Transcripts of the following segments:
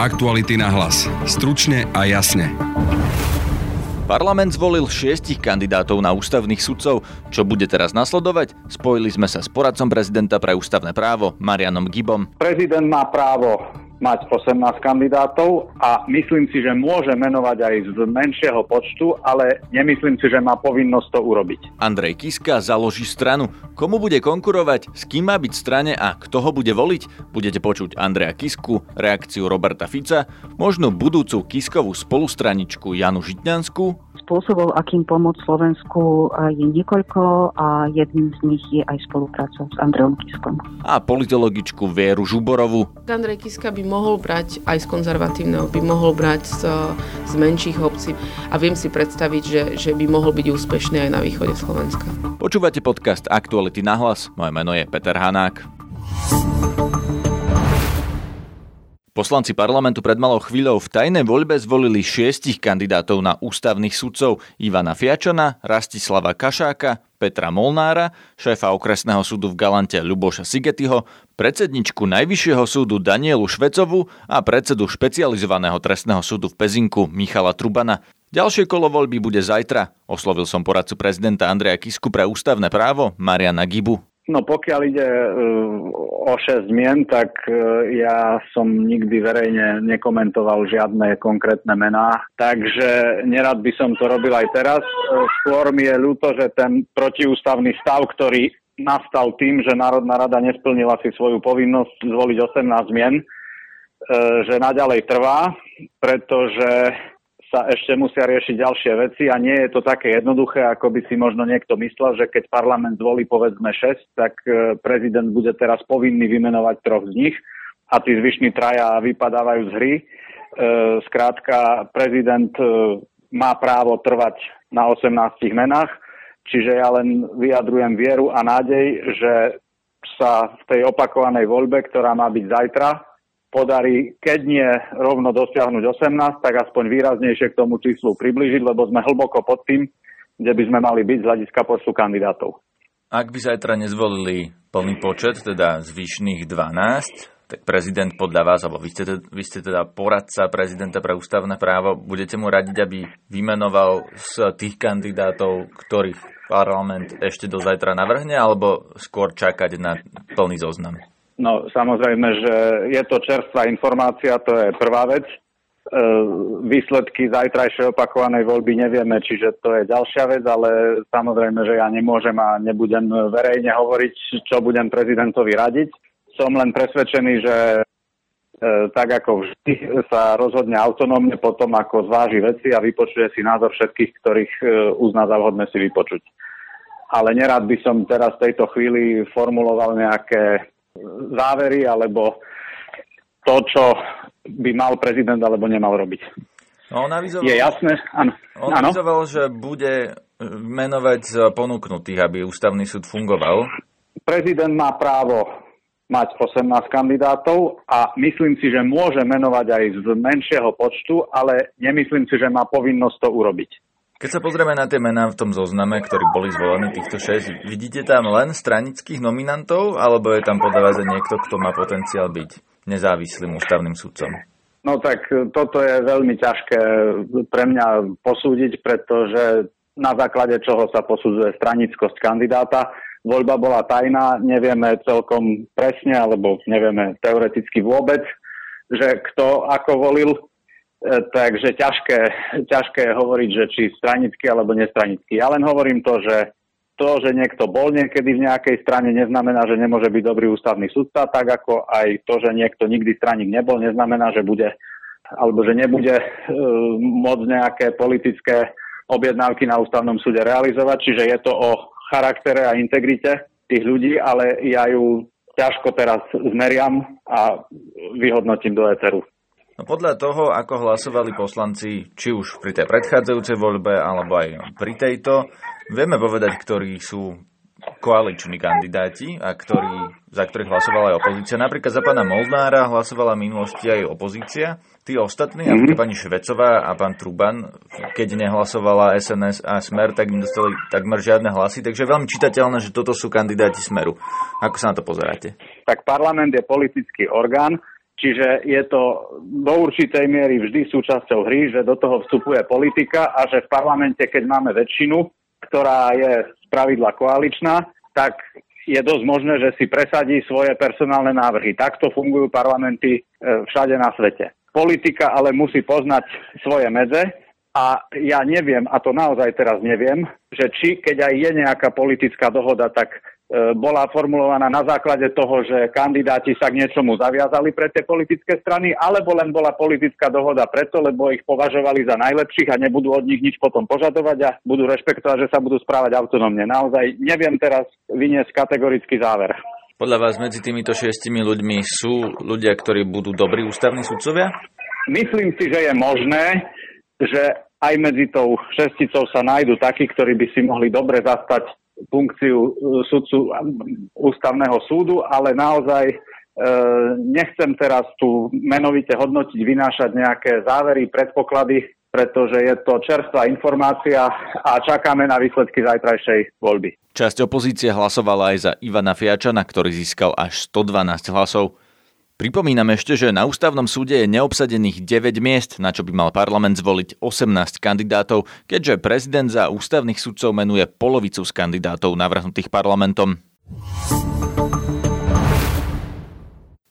Aktuality na hlas. Stručne a jasne. Parlament zvolil šiestich kandidátov na ústavných sudcov. Čo bude teraz nasledovať? Spojili sme sa s poradcom prezidenta pre ústavné právo, Marianom Gibom. Prezident má právo mať 18 kandidátov a myslím si, že môže menovať aj z menšieho počtu, ale nemyslím si, že má povinnosť to urobiť. Andrej Kiska založí stranu. Komu bude konkurovať, s kým má byť v strane a kto ho bude voliť? Budete počuť Andreja Kisku, reakciu Roberta Fica, možno budúcu Kiskovú spolustraničku Janu Žitňanskú, spôsobov, akým pomôcť Slovensku je niekoľko a jedným z nich je aj spolupráca s Andrejom Kiskom. A politologičku Vieru Žuborovu. Andrej Kiska by mohol brať aj z konzervatívneho, by mohol brať z, z menších obcí a viem si predstaviť, že, že by mohol byť úspešný aj na východe Slovenska. Počúvate podcast Aktuality na hlas. Moje meno je Peter Hanák. Poslanci parlamentu pred malou chvíľou v tajnej voľbe zvolili šiestich kandidátov na ústavných sudcov Ivana Fiačana, Rastislava Kašáka, Petra Molnára, šéfa okresného súdu v Galante Ľuboša Sigetyho, predsedničku Najvyššieho súdu Danielu Švecovu a predsedu špecializovaného trestného súdu v Pezinku Michala Trubana. Ďalšie kolo voľby bude zajtra. Oslovil som poradcu prezidenta Andreja Kisku pre ústavné právo Mariana Gibu. No pokiaľ ide uh, o 6 mien, tak uh, ja som nikdy verejne nekomentoval žiadne konkrétne mená, takže nerad by som to robil aj teraz. Uh, skôr mi je ľúto, že ten protiústavný stav, ktorý nastal tým, že Národná rada nesplnila si svoju povinnosť zvoliť 18 mien, že naďalej trvá, pretože sa ešte musia riešiť ďalšie veci a nie je to také jednoduché, ako by si možno niekto myslel, že keď parlament zvolí povedzme 6, tak e, prezident bude teraz povinný vymenovať troch z nich a tí zvyšní traja vypadávajú z hry. E, skrátka, prezident e, má právo trvať na 18 menách, čiže ja len vyjadrujem vieru a nádej, že sa v tej opakovanej voľbe, ktorá má byť zajtra, podarí, keď nie rovno dosiahnuť 18, tak aspoň výraznejšie k tomu číslu približiť, lebo sme hlboko pod tým, kde by sme mali byť z hľadiska počtu kandidátov. Ak by zajtra nezvolili plný počet, teda zvyšných 12, tak prezident podľa vás, alebo vy ste, vy ste teda poradca prezidenta pre ústavné právo, budete mu radiť, aby vymenoval z tých kandidátov, ktorých parlament ešte do zajtra navrhne, alebo skôr čakať na plný zoznam? No samozrejme, že je to čerstvá informácia, to je prvá vec. E, výsledky zajtrajšej opakovanej voľby nevieme, čiže to je ďalšia vec, ale samozrejme, že ja nemôžem a nebudem verejne hovoriť, čo budem prezidentovi radiť. Som len presvedčený, že e, tak ako vždy sa rozhodne autonómne potom, ako zváži veci a vypočuje si názor všetkých, ktorých e, uzná za vhodné si vypočuť. Ale nerad by som teraz v tejto chvíli formuloval nejaké závery alebo to, čo by mal prezident alebo nemal robiť. No, on avizoval, je jasné? Áno. On ano? avizoval, že bude menovať z ponúknutých, aby ústavný súd fungoval. Prezident má právo mať 18 kandidátov a myslím si, že môže menovať aj z menšieho počtu, ale nemyslím si, že má povinnosť to urobiť. Keď sa pozrieme na tie mená v tom zozname, ktorí boli zvolení, týchto 6, vidíte tam len stranických nominantov, alebo je tam podľa vás niekto, kto má potenciál byť nezávislým ústavným sudcom? No tak toto je veľmi ťažké pre mňa posúdiť, pretože na základe čoho sa posudzuje stranickosť kandidáta. Voľba bola tajná, nevieme celkom presne, alebo nevieme teoreticky vôbec, že kto ako volil E, takže ťažké, ťažké je hovoriť, že či stranický alebo nestranický. Ja len hovorím to, že to, že niekto bol niekedy v nejakej strane, neznamená, že nemôže byť dobrý ústavný sudca, tak ako aj to, že niekto nikdy straník nebol, neznamená, že bude alebo že nebude uh, môcť nejaké politické objednávky na ústavnom súde realizovať. Čiže je to o charaktere a integrite tých ľudí, ale ja ju ťažko teraz zmeriam a vyhodnotím do éteru. No podľa toho, ako hlasovali poslanci, či už pri tej predchádzajúcej voľbe, alebo aj pri tejto, vieme povedať, ktorí sú koaliční kandidáti a ktorí, za ktorých hlasovala aj opozícia. Napríklad za pána Molnára hlasovala v minulosti aj opozícia. Tí ostatní, mm-hmm. ako pani Švecová a pán Truban, keď nehlasovala SNS a Smer, tak nedostali takmer žiadne hlasy. Takže je veľmi čitateľné, že toto sú kandidáti Smeru. Ako sa na to pozeráte? Tak parlament je politický orgán Čiže je to do určitej miery vždy súčasťou hry, že do toho vstupuje politika a že v parlamente, keď máme väčšinu, ktorá je z pravidla koaličná, tak je dosť možné, že si presadí svoje personálne návrhy. Takto fungujú parlamenty e, všade na svete. Politika ale musí poznať svoje medze a ja neviem, a to naozaj teraz neviem, že či keď aj je nejaká politická dohoda, tak bola formulovaná na základe toho, že kandidáti sa k niečomu zaviazali pre tie politické strany, alebo len bola politická dohoda preto, lebo ich považovali za najlepších a nebudú od nich nič potom požadovať a budú rešpektovať, že sa budú správať autonómne. Naozaj neviem teraz vyniesť kategorický záver. Podľa vás medzi týmito šiestimi ľuďmi sú ľudia, ktorí budú dobrí ústavní sudcovia? Myslím si, že je možné, že aj medzi tou šesticou sa nájdú takí, ktorí by si mohli dobre zastať funkciu e, sudcu ústavného súdu, ale naozaj e, nechcem teraz tu menovite hodnotiť, vynášať nejaké závery, predpoklady, pretože je to čerstvá informácia a čakáme na výsledky zajtrajšej voľby. Časť opozície hlasovala aj za Ivana Fiačana, ktorý získal až 112 hlasov. Pripomínam ešte, že na ústavnom súde je neobsadených 9 miest, na čo by mal parlament zvoliť 18 kandidátov, keďže prezident za ústavných sudcov menuje polovicu z kandidátov navrhnutých parlamentom.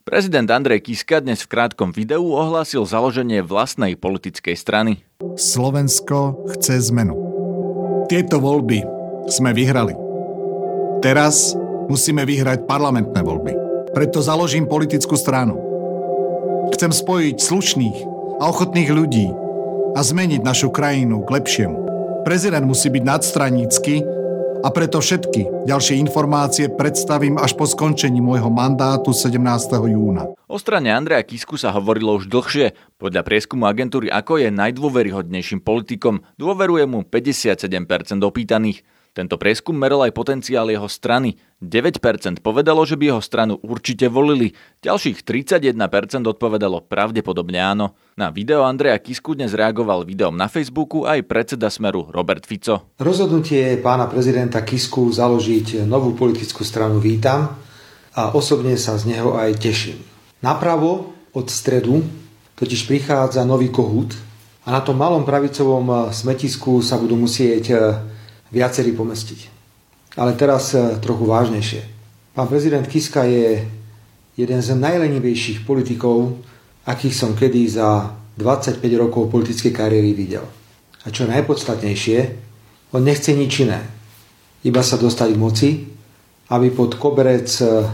Prezident Andrej Kiska dnes v krátkom videu ohlásil založenie vlastnej politickej strany. Slovensko chce zmenu. Tieto voľby sme vyhrali. Teraz musíme vyhrať parlamentné voľby. Preto založím politickú stranu. Chcem spojiť slušných a ochotných ľudí a zmeniť našu krajinu k lepšiemu. Prezident musí byť nadstranícky a preto všetky ďalšie informácie predstavím až po skončení môjho mandátu 17. júna. O strane Andreja Kisku sa hovorilo už dlhšie. Podľa prieskumu agentúry Ako je najdôveryhodnejším politikom, dôveruje mu 57% opýtaných. Tento prieskum meril aj potenciál jeho strany. 9% povedalo, že by jeho stranu určite volili, ďalších 31% odpovedalo pravdepodobne áno. Na video Andreja Kisku dnes reagoval videom na Facebooku aj predseda Smeru Robert Fico. Rozhodnutie pána prezidenta Kisku založiť novú politickú stranu vítam a osobne sa z neho aj teším. Napravo od stredu totiž prichádza nový kohút a na tom malom pravicovom smetisku sa budú musieť viacerí pomestiť. Ale teraz e, trochu vážnejšie. Pán prezident Kiska je jeden z najlenivejších politikov, akých som kedy za 25 rokov politickej kariéry videl. A čo najpodstatnejšie, on nechce nič iné. Iba sa dostať k moci, aby pod koberec e,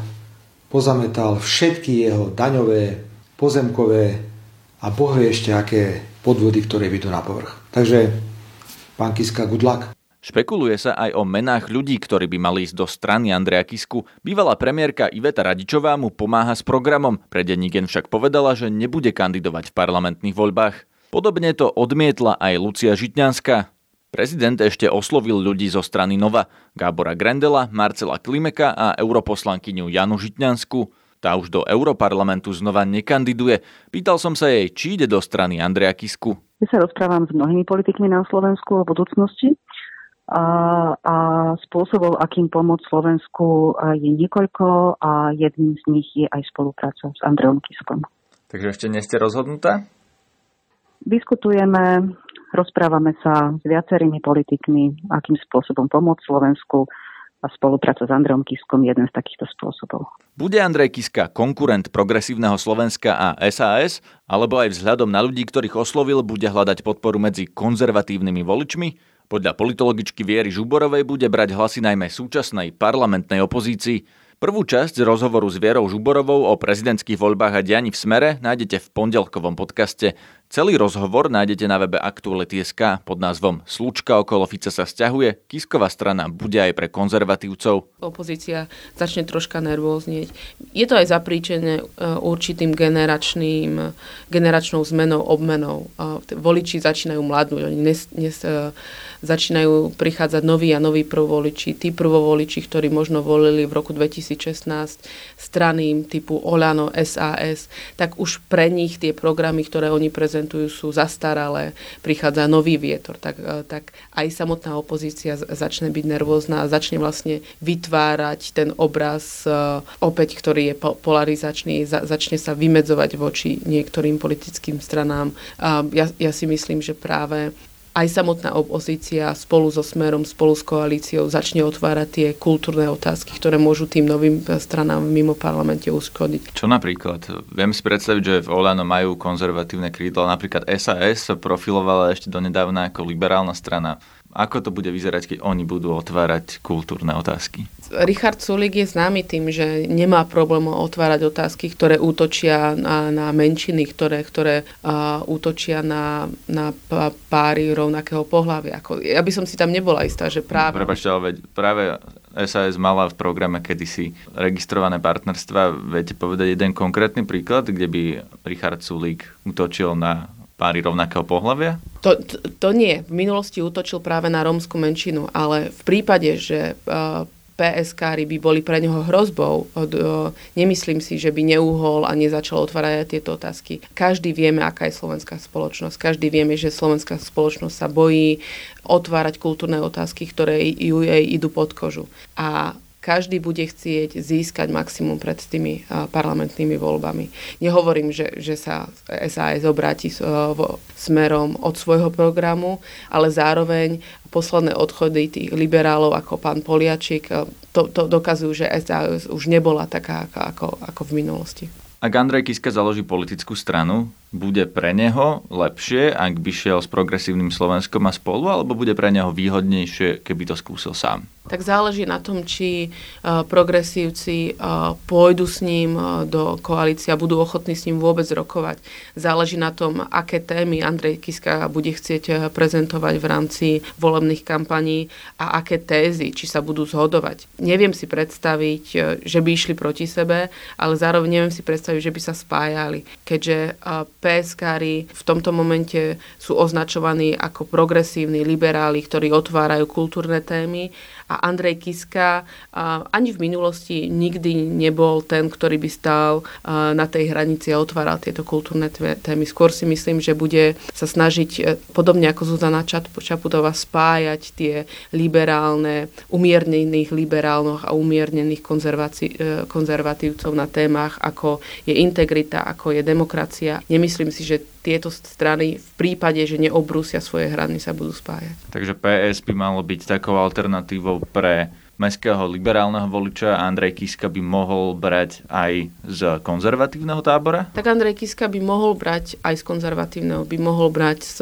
pozametal všetky jeho daňové, pozemkové a bohvie ešte aké podvody, ktoré vyjdú na povrch. Takže, pán Kiska, good luck. Špekuluje sa aj o menách ľudí, ktorí by mali ísť do strany Andreja Kisku. Bývalá premiérka Iveta Radičová mu pomáha s programom. Pre Denigen však povedala, že nebude kandidovať v parlamentných voľbách. Podobne to odmietla aj Lucia Žitňanská. Prezident ešte oslovil ľudí zo strany Nova, Gábora Grendela, Marcela Klimeka a europoslankyňu Janu Žitňansku. Tá už do Europarlamentu znova nekandiduje. Pýtal som sa jej, či ide do strany Andreja Kisku. Ja sa rozprávam s mnohými politikmi na Slovensku o budúcnosti a, a spôsobov, akým pomôcť Slovensku je niekoľko a jedným z nich je aj spolupráca s Andreom Kiskom. Takže ešte nie ste rozhodnutá? Diskutujeme, rozprávame sa s viacerými politikmi, akým spôsobom pomôcť Slovensku a spolupráca s Andrejom Kiskom je jeden z takýchto spôsobov. Bude Andrej Kiska konkurent progresívneho Slovenska a SAS, alebo aj vzhľadom na ľudí, ktorých oslovil, bude hľadať podporu medzi konzervatívnymi voličmi? Podľa politologičky Viery Žuborovej bude brať hlasy najmä súčasnej parlamentnej opozícii. Prvú časť rozhovoru s Vierou Žuborovou o prezidentských voľbách a dianí v Smere nájdete v pondelkovom podcaste. Celý rozhovor nájdete na webe Aktuality.sk pod názvom Slučka okolo Fica sa stiahuje, Kisková strana bude aj pre konzervatívcov. Opozícia začne troška nervóznieť. Je to aj zapríčené e, určitým generačným, generačnou zmenou, obmenou. Voliči začínajú mladnúť, oni nes, nes, e, začínajú prichádzať noví a noví prvovoliči. Tí prvovoliči, ktorí možno volili v roku 2016 strany typu Olano, SAS, tak už pre nich tie programy, ktoré oni prezentujú, reprezentujú, sú zastaralé, prichádza nový vietor, tak, tak aj samotná opozícia začne byť nervózna a začne vlastne vytvárať ten obraz opäť, ktorý je polarizačný, začne sa vymedzovať voči niektorým politickým stranám. Ja, ja si myslím, že práve aj samotná opozícia spolu so Smerom, spolu s koalíciou začne otvárať tie kultúrne otázky, ktoré môžu tým novým stranám mimo parlamente uškodiť. Čo napríklad? Viem si predstaviť, že v Olano majú konzervatívne krídlo. Napríklad SAS sa profilovala ešte donedávna ako liberálna strana. Ako to bude vyzerať, keď oni budú otvárať kultúrne otázky? Richard Sulik je známy tým, že nemá problém otvárať otázky, ktoré útočia na, na menšiny, ktoré, ktoré uh, útočia na, na páry rovnakého pohľavia. Ako, ja by som si tam nebola istá, že práve... Prepačte, ale veď práve SAS mala v programe kedysi registrované partnerstva. Viete povedať jeden konkrétny príklad, kde by Richard Sulik útočil na páry rovnakého pohľavia? To, to, to nie. V minulosti útočil práve na rómsku menšinu, ale v prípade, že uh, PSK by boli pre neho hrozbou. Nemyslím si, že by neuhol a nezačal otvárať tieto otázky. Každý vieme, aká je slovenská spoločnosť. Každý vieme, že slovenská spoločnosť sa bojí otvárať kultúrne otázky, ktoré ju jej idú pod kožu. A každý bude chcieť získať maximum pred tými parlamentnými voľbami. Nehovorím, že, že sa SAS obráti smerom od svojho programu, ale zároveň posledné odchody tých liberálov ako pán Poliačik to, to dokazujú, že SAS už nebola taká ako, ako v minulosti. Ak Andrej Kiska založí politickú stranu, bude pre neho lepšie, ak by šiel s progresívnym Slovenskom a spolu, alebo bude pre neho výhodnejšie, keby to skúsil sám? Tak záleží na tom, či uh, progresívci uh, pôjdu s ním uh, do koalície a budú ochotní s ním vôbec rokovať. Záleží na tom, aké témy Andrej Kiska bude chcieť prezentovať v rámci volebných kampaní a aké tézy, či sa budú zhodovať. Neviem si predstaviť, že by išli proti sebe, ale zároveň neviem si predstaviť, že by sa spájali, keďže PSKári v tomto momente sú označovaní ako progresívni liberáli, ktorí otvárajú kultúrne témy a Andrej Kiska ani v minulosti nikdy nebol ten, ktorý by stál na tej hranici a otváral tieto kultúrne témy. Skôr si myslím, že bude sa snažiť e, podobne ako Zuzana Čaputová spájať tie liberálne, umiernených liberálnych a umiernených e, konzervatívcov na témach, ako je integrita, ako je demokracia. Nemyslím si, že tieto strany v prípade, že neobrúsia svoje hrany, sa budú spájať. Takže PS by malo byť takou alternatívou pre mestského liberálneho voliča Andrej Kiska by mohol brať aj z konzervatívneho tábora? Tak Andrej Kiska by mohol brať aj z konzervatívneho, by mohol brať z,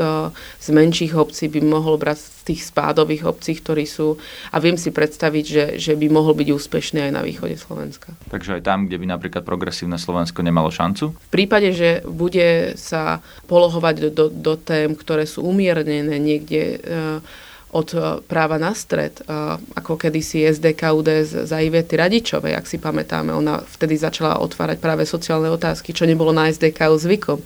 z menších obcí, by mohol brať z tých spádových obcí, ktorí sú a viem si predstaviť, že, že by mohol byť úspešný aj na východe Slovenska. Takže aj tam, kde by napríklad progresívne Slovensko nemalo šancu? V prípade, že bude sa polohovať do, do, do tém, ktoré sú umiernené niekde uh, od e, práva na stred, e, ako kedysi SDKUD za Ivety Radičovej, ak si pamätáme. Ona vtedy začala otvárať práve sociálne otázky, čo nebolo na SDKU zvykom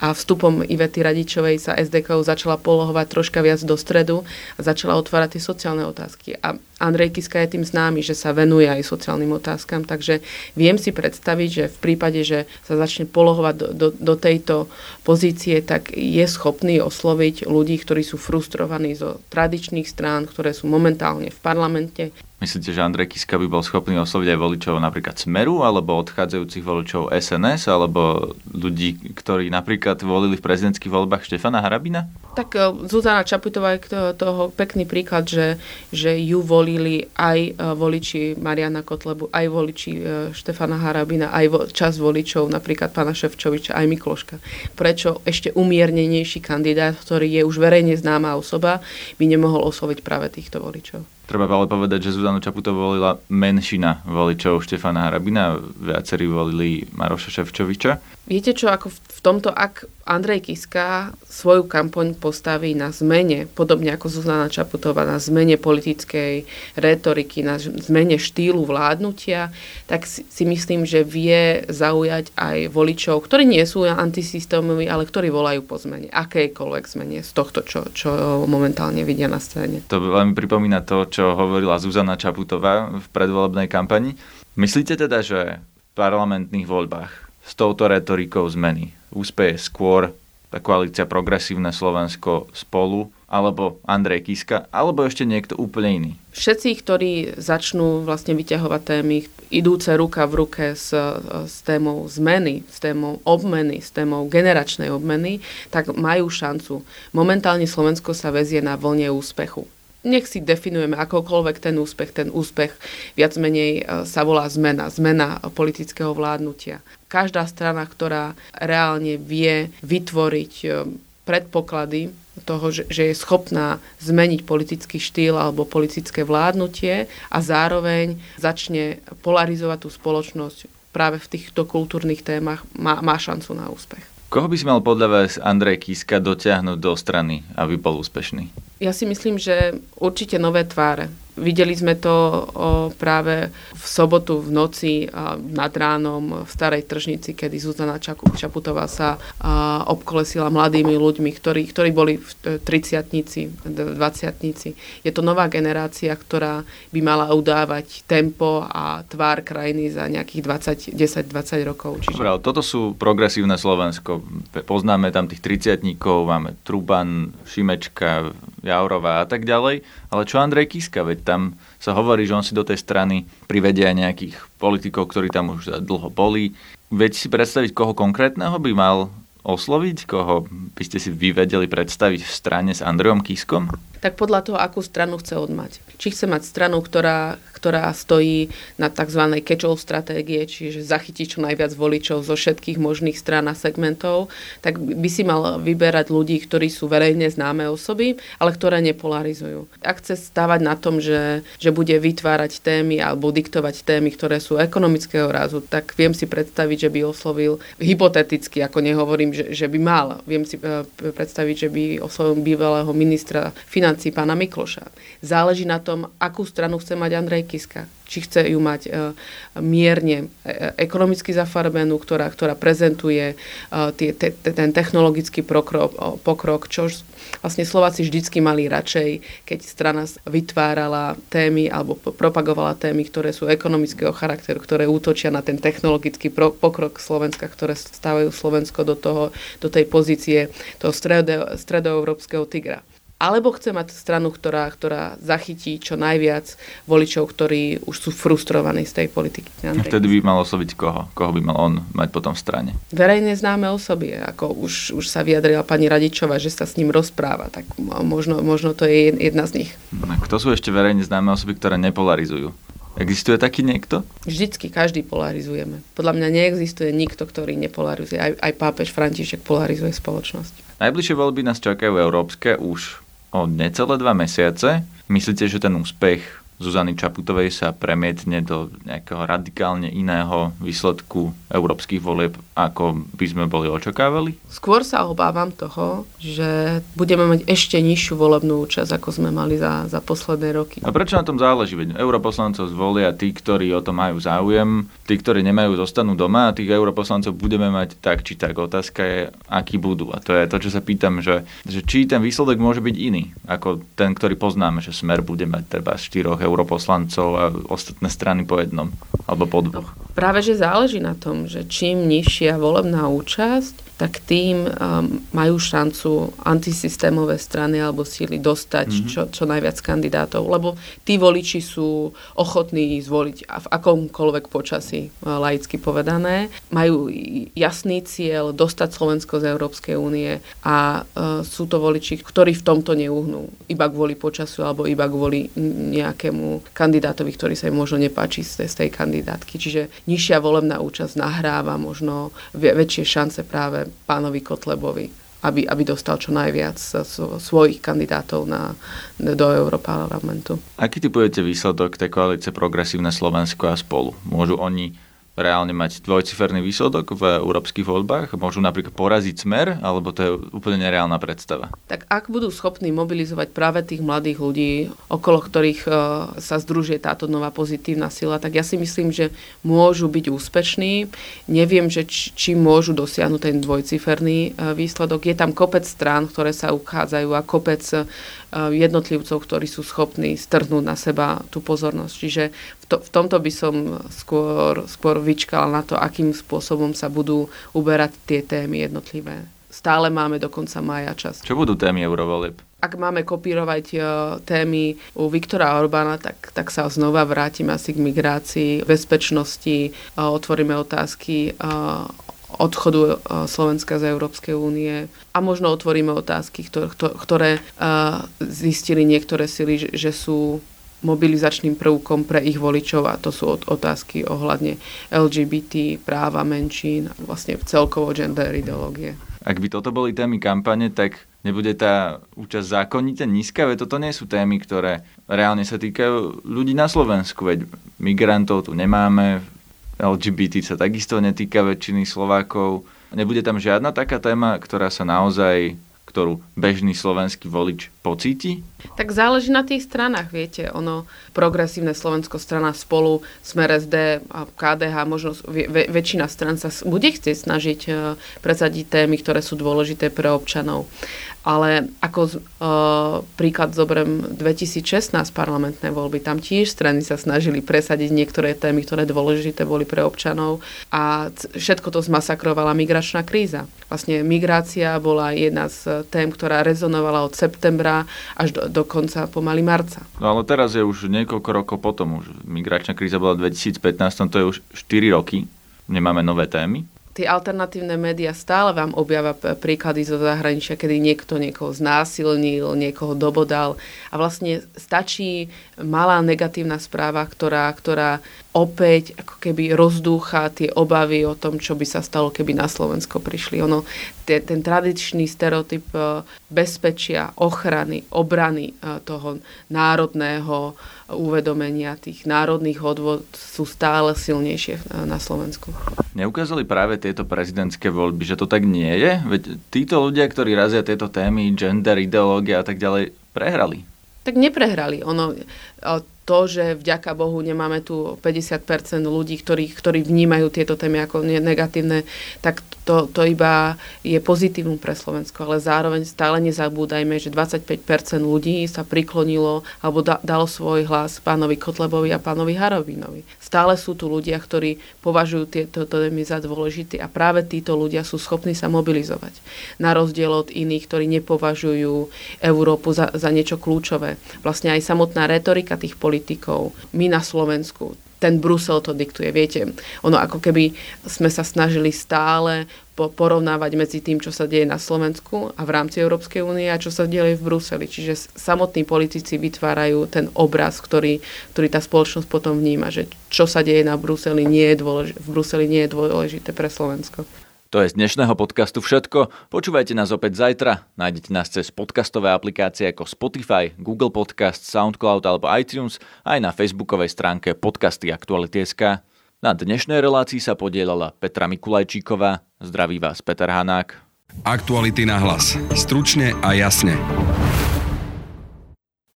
a vstupom Ivety Radičovej sa SDK začala polohovať troška viac do stredu a začala otvárať tie sociálne otázky. A Andrej Kiska je tým známy, že sa venuje aj sociálnym otázkam, takže viem si predstaviť, že v prípade, že sa začne polohovať do, do, do tejto pozície, tak je schopný osloviť ľudí, ktorí sú frustrovaní zo tradičných strán, ktoré sú momentálne v parlamente, Myslíte, že Andrej Kiska by bol schopný osloviť aj voličov napríklad Smeru, alebo odchádzajúcich voličov SNS, alebo ľudí, ktorí napríklad volili v prezidentských voľbách Štefana Harabina? Tak e, Zuzana Čaputová je toho pekný príklad, že, že ju volili aj e, voliči Mariana Kotlebu, aj voliči e, Štefana Harabina, aj vo, čas voličov napríklad pána Ševčoviča, aj Mikloška. Prečo ešte umiernenejší kandidát, ktorý je už verejne známa osoba, by nemohol osloviť práve týchto voličov? Treba ale povedať, že Zuzanu Čaputovú volila menšina voličov Štefana Harabina, viacerí volili Maroša Ševčoviča. Viete čo, ako v tomto, ak Andrej Kiska svoju kampaň postaví na zmene, podobne ako Zuzana Čaputová, na zmene politickej retoriky, na zmene štýlu vládnutia, tak si, si myslím, že vie zaujať aj voličov, ktorí nie sú antisystémoví, ale ktorí volajú po zmene, akejkoľvek zmene z tohto, čo, čo momentálne vidia na scéne. To veľmi pripomína to, čo hovorila Zuzana Čaputová v predvolebnej kampani. Myslíte teda, že v parlamentných voľbách s touto retorikou zmeny úspeje skôr tá koalícia Progresívne Slovensko spolu, alebo Andrej Kiska, alebo ešte niekto úplne iný? Všetci, ktorí začnú vlastne vyťahovať témy idúce ruka v ruke s, s témou zmeny, s témou obmeny, s témou generačnej obmeny, tak majú šancu. Momentálne Slovensko sa vezie na vlne úspechu nech si definujeme akokoľvek ten úspech. Ten úspech viac menej e, sa volá zmena, zmena politického vládnutia. Každá strana, ktorá reálne vie vytvoriť e, predpoklady toho, že, že je schopná zmeniť politický štýl alebo politické vládnutie a zároveň začne polarizovať tú spoločnosť práve v týchto kultúrnych témach, má, má šancu na úspech. Koho by si mal podľa vás Andrej Kiska dotiahnuť do strany, aby bol úspešný? Ja si myslím, že určite nové tváre. Videli sme to o, práve v sobotu v noci a, nad ránom v Starej tržnici, kedy Zuzana Čaputová sa a, obkolesila mladými ľuďmi, ktorí, ktorí boli v 30 20 Je to nová generácia, ktorá by mala udávať tempo a tvár krajiny za nejakých 20, 10-20 rokov. Čiže... Dobre, toto sú progresívne Slovensko. Poznáme tam tých 30 máme Truban, Šimečka, Jaurová a tak ďalej. Ale čo Andrej Kiska? Veď tam sa hovorí, že on si do tej strany privedia nejakých politikov, ktorí tam už dlho boli. Veď si predstaviť, koho konkrétneho by mal osloviť, koho by ste si vyvedeli predstaviť v strane s Andrejom Kiskom? Tak podľa toho, akú stranu chce odmať. Či chce mať stranu, ktorá, ktorá stojí na tzv. catch-all stratégie, čiže zachytí čo najviac voličov zo všetkých možných strán a segmentov, tak by si mal vyberať ľudí, ktorí sú verejne známe osoby, ale ktoré nepolarizujú. Ak chce stávať na tom, že, že bude vytvárať témy alebo diktovať témy, ktoré sú ekonomického rázu, tak viem si predstaviť, že by oslovil hypoteticky, ako nehovorím, že, že by mal. Viem si eh, predstaviť, že by oslovil bývalého ministra financí financí pána Mikloša. Záleží na tom, akú stranu chce mať Andrej Kiska. Či chce ju mať e, mierne e, ekonomicky zafarbenú, ktorá, ktorá prezentuje e, tie, te, ten technologický pokrok, pokrok, čo vlastne Slováci vždycky mali radšej, keď strana vytvárala témy alebo propagovala témy, ktoré sú ekonomického charakteru, ktoré útočia na ten technologický pokrok Slovenska, ktoré stávajú Slovensko do, toho, do tej pozície toho stredo, stredoeurópskeho tigra alebo chce mať stranu, ktorá, ktorá zachytí čo najviac voličov, ktorí už sú frustrovaní z tej politiky. A vtedy by mal osloviť koho? Koho by mal on mať potom v strane? Verejne známe osoby, ako už, už sa vyjadrila pani Radičová, že sa s ním rozpráva, tak možno, možno to je jedna z nich. A kto sú ešte verejne známe osoby, ktoré nepolarizujú? Existuje taký niekto? Vždycky, každý polarizujeme. Podľa mňa neexistuje nikto, ktorý nepolarizuje. Aj, aj pápež František polarizuje spoločnosť. Najbližšie voľby nás čakajú európske už o necelé dva mesiace. Myslíte, že ten úspech Zuzany Čaputovej sa premietne do nejakého radikálne iného výsledku európskych volieb, ako by sme boli očakávali? Skôr sa obávam toho, že budeme mať ešte nižšiu volebnú účasť, ako sme mali za, za posledné roky. A prečo na tom záleží? Veď europoslancov zvolia tí, ktorí o to majú záujem, tí, ktorí nemajú, zostanú doma a tých europoslancov budeme mať tak či tak. Otázka je, akí budú. A to je to, čo sa pýtam, že, že či ten výsledok môže byť iný, ako ten, ktorý poznáme, že smer bude mať treba 4 europoslancov a ostatné strany po jednom alebo po dvoch. No, práve, že záleží na tom, že čím nižšia volebná účasť, tak tým um, majú šancu antisystémové strany alebo síly dostať mm-hmm. čo, čo najviac kandidátov, lebo tí voliči sú ochotní zvoliť v akomkoľvek počasí, uh, laicky povedané. Majú jasný cieľ dostať Slovensko z Európskej únie a uh, sú to voliči, ktorí v tomto neuhnú. Iba kvôli počasu alebo iba kvôli nejakému kandidátovi, ktorý sa im možno nepáči z tej, z tej kandidátky. Čiže nižšia volebná účasť nahráva možno väčšie šance práve pánovi Kotlebovi, aby, aby dostal čo najviac svojich kandidátov na, do Európarlamentu. Aký typujete výsledok tej koalície Progresívne Slovensko a spolu? Môžu oni reálne mať dvojciferný výsledok v európskych voľbách? Môžu napríklad poraziť smer, alebo to je úplne nereálna predstava? Tak ak budú schopní mobilizovať práve tých mladých ľudí, okolo ktorých uh, sa združuje táto nová pozitívna sila, tak ja si myslím, že môžu byť úspešní. Neviem, že či, môžu dosiahnuť ten dvojciferný uh, výsledok. Je tam kopec strán, ktoré sa uchádzajú a kopec uh, jednotlivcov, ktorí sú schopní strhnúť na seba tú pozornosť. Čiže to, v tomto by som skôr, skôr vyčkala na to, akým spôsobom sa budú uberať tie témy jednotlivé. stále máme do konca maja čas. Čo budú témy eurovolieb? ak máme kopírovať uh, témy u Viktora Orbána, tak, tak sa znova vrátim asi k migrácii, bezpečnosti, uh, otvoríme otázky uh, odchodu Slovenska z Európskej únie a možno otvoríme otázky, ktoré, ktoré zistili niektoré sily, že sú mobilizačným prvkom pre ich voličov a to sú otázky ohľadne LGBT, práva menšín vlastne celkovo gender ideológie. Ak by toto boli témy kampane, tak nebude tá účasť zákonite nízka, veď toto nie sú témy, ktoré reálne sa týkajú ľudí na Slovensku, veď migrantov tu nemáme, LGBT sa takisto netýka väčšiny Slovákov. Nebude tam žiadna taká téma, ktorá sa naozaj ktorú bežný slovenský volič pocíti? Tak záleží na tých stranách, viete. Ono, progresívne Slovensko strana spolu, Smer SD a KDH, možno väč- väčšina stran sa bude chcieť snažiť uh, presadiť témy, ktoré sú dôležité pre občanov. Ale ako uh, príklad zoberiem 2016 parlamentné voľby, tam tiež strany sa snažili presadiť niektoré témy, ktoré dôležité boli pre občanov a všetko to zmasakrovala migračná kríza. Vlastne migrácia bola jedna z tém, ktorá rezonovala od septembra až do, do konca pomaly marca. No ale teraz je už niekoľko rokov potom, už migračná kríza bola v 2015, to je už 4 roky, nemáme nové témy? Tie alternatívne médiá stále vám objavia príklady zo zahraničia, kedy niekto niekoho znásilnil, niekoho dobodal. A vlastne stačí malá negatívna správa, ktorá, ktorá opäť ako keby rozdúcha tie obavy o tom, čo by sa stalo, keby na Slovensko prišli. Ono, tie, ten tradičný stereotyp e, bezpečia, ochrany, obrany e, toho národného uvedomenia tých národných odvod sú stále silnejšie e, na Slovensku. Neukázali práve tieto prezidentské voľby, že to tak nie je? Veď títo ľudia, ktorí razia tieto témy, gender, ideológia a tak ďalej, prehrali. Tak neprehrali. Ono, to, že vďaka Bohu nemáme tu 50% ľudí, ktorí, ktorí vnímajú tieto témy ako negatívne, tak to, to iba je pozitívum pre Slovensko. Ale zároveň stále nezabúdajme, že 25% ľudí sa priklonilo alebo da, dalo svoj hlas pánovi Kotlebovi a pánovi Harovinovi. Stále sú tu ľudia, ktorí považujú tieto témy za dôležité a práve títo ľudia sú schopní sa mobilizovať. Na rozdiel od iných, ktorí nepovažujú Európu za, za niečo kľúčové. Vlastne aj samotná retorika tých politikov. My na Slovensku ten Brusel to diktuje. Viete, ono ako keby sme sa snažili stále porovnávať medzi tým, čo sa deje na Slovensku a v rámci Európskej únie a čo sa deje v Bruseli. Čiže samotní politici vytvárajú ten obraz, ktorý, ktorý tá spoločnosť potom vníma, že čo sa deje na Bruseli nie je dôležité, v Bruseli nie je dôležité pre Slovensko. To je z dnešného podcastu všetko. Počúvajte nás opäť zajtra. Nájdete nás cez podcastové aplikácie ako Spotify, Google Podcast, SoundCloud alebo iTunes aj na facebookovej stránke podcasty Aktuality.sk. Na dnešnej relácii sa podielala Petra Mikulajčíková. Zdraví vás Peter Hanák. Aktuality na hlas. Stručne a jasne.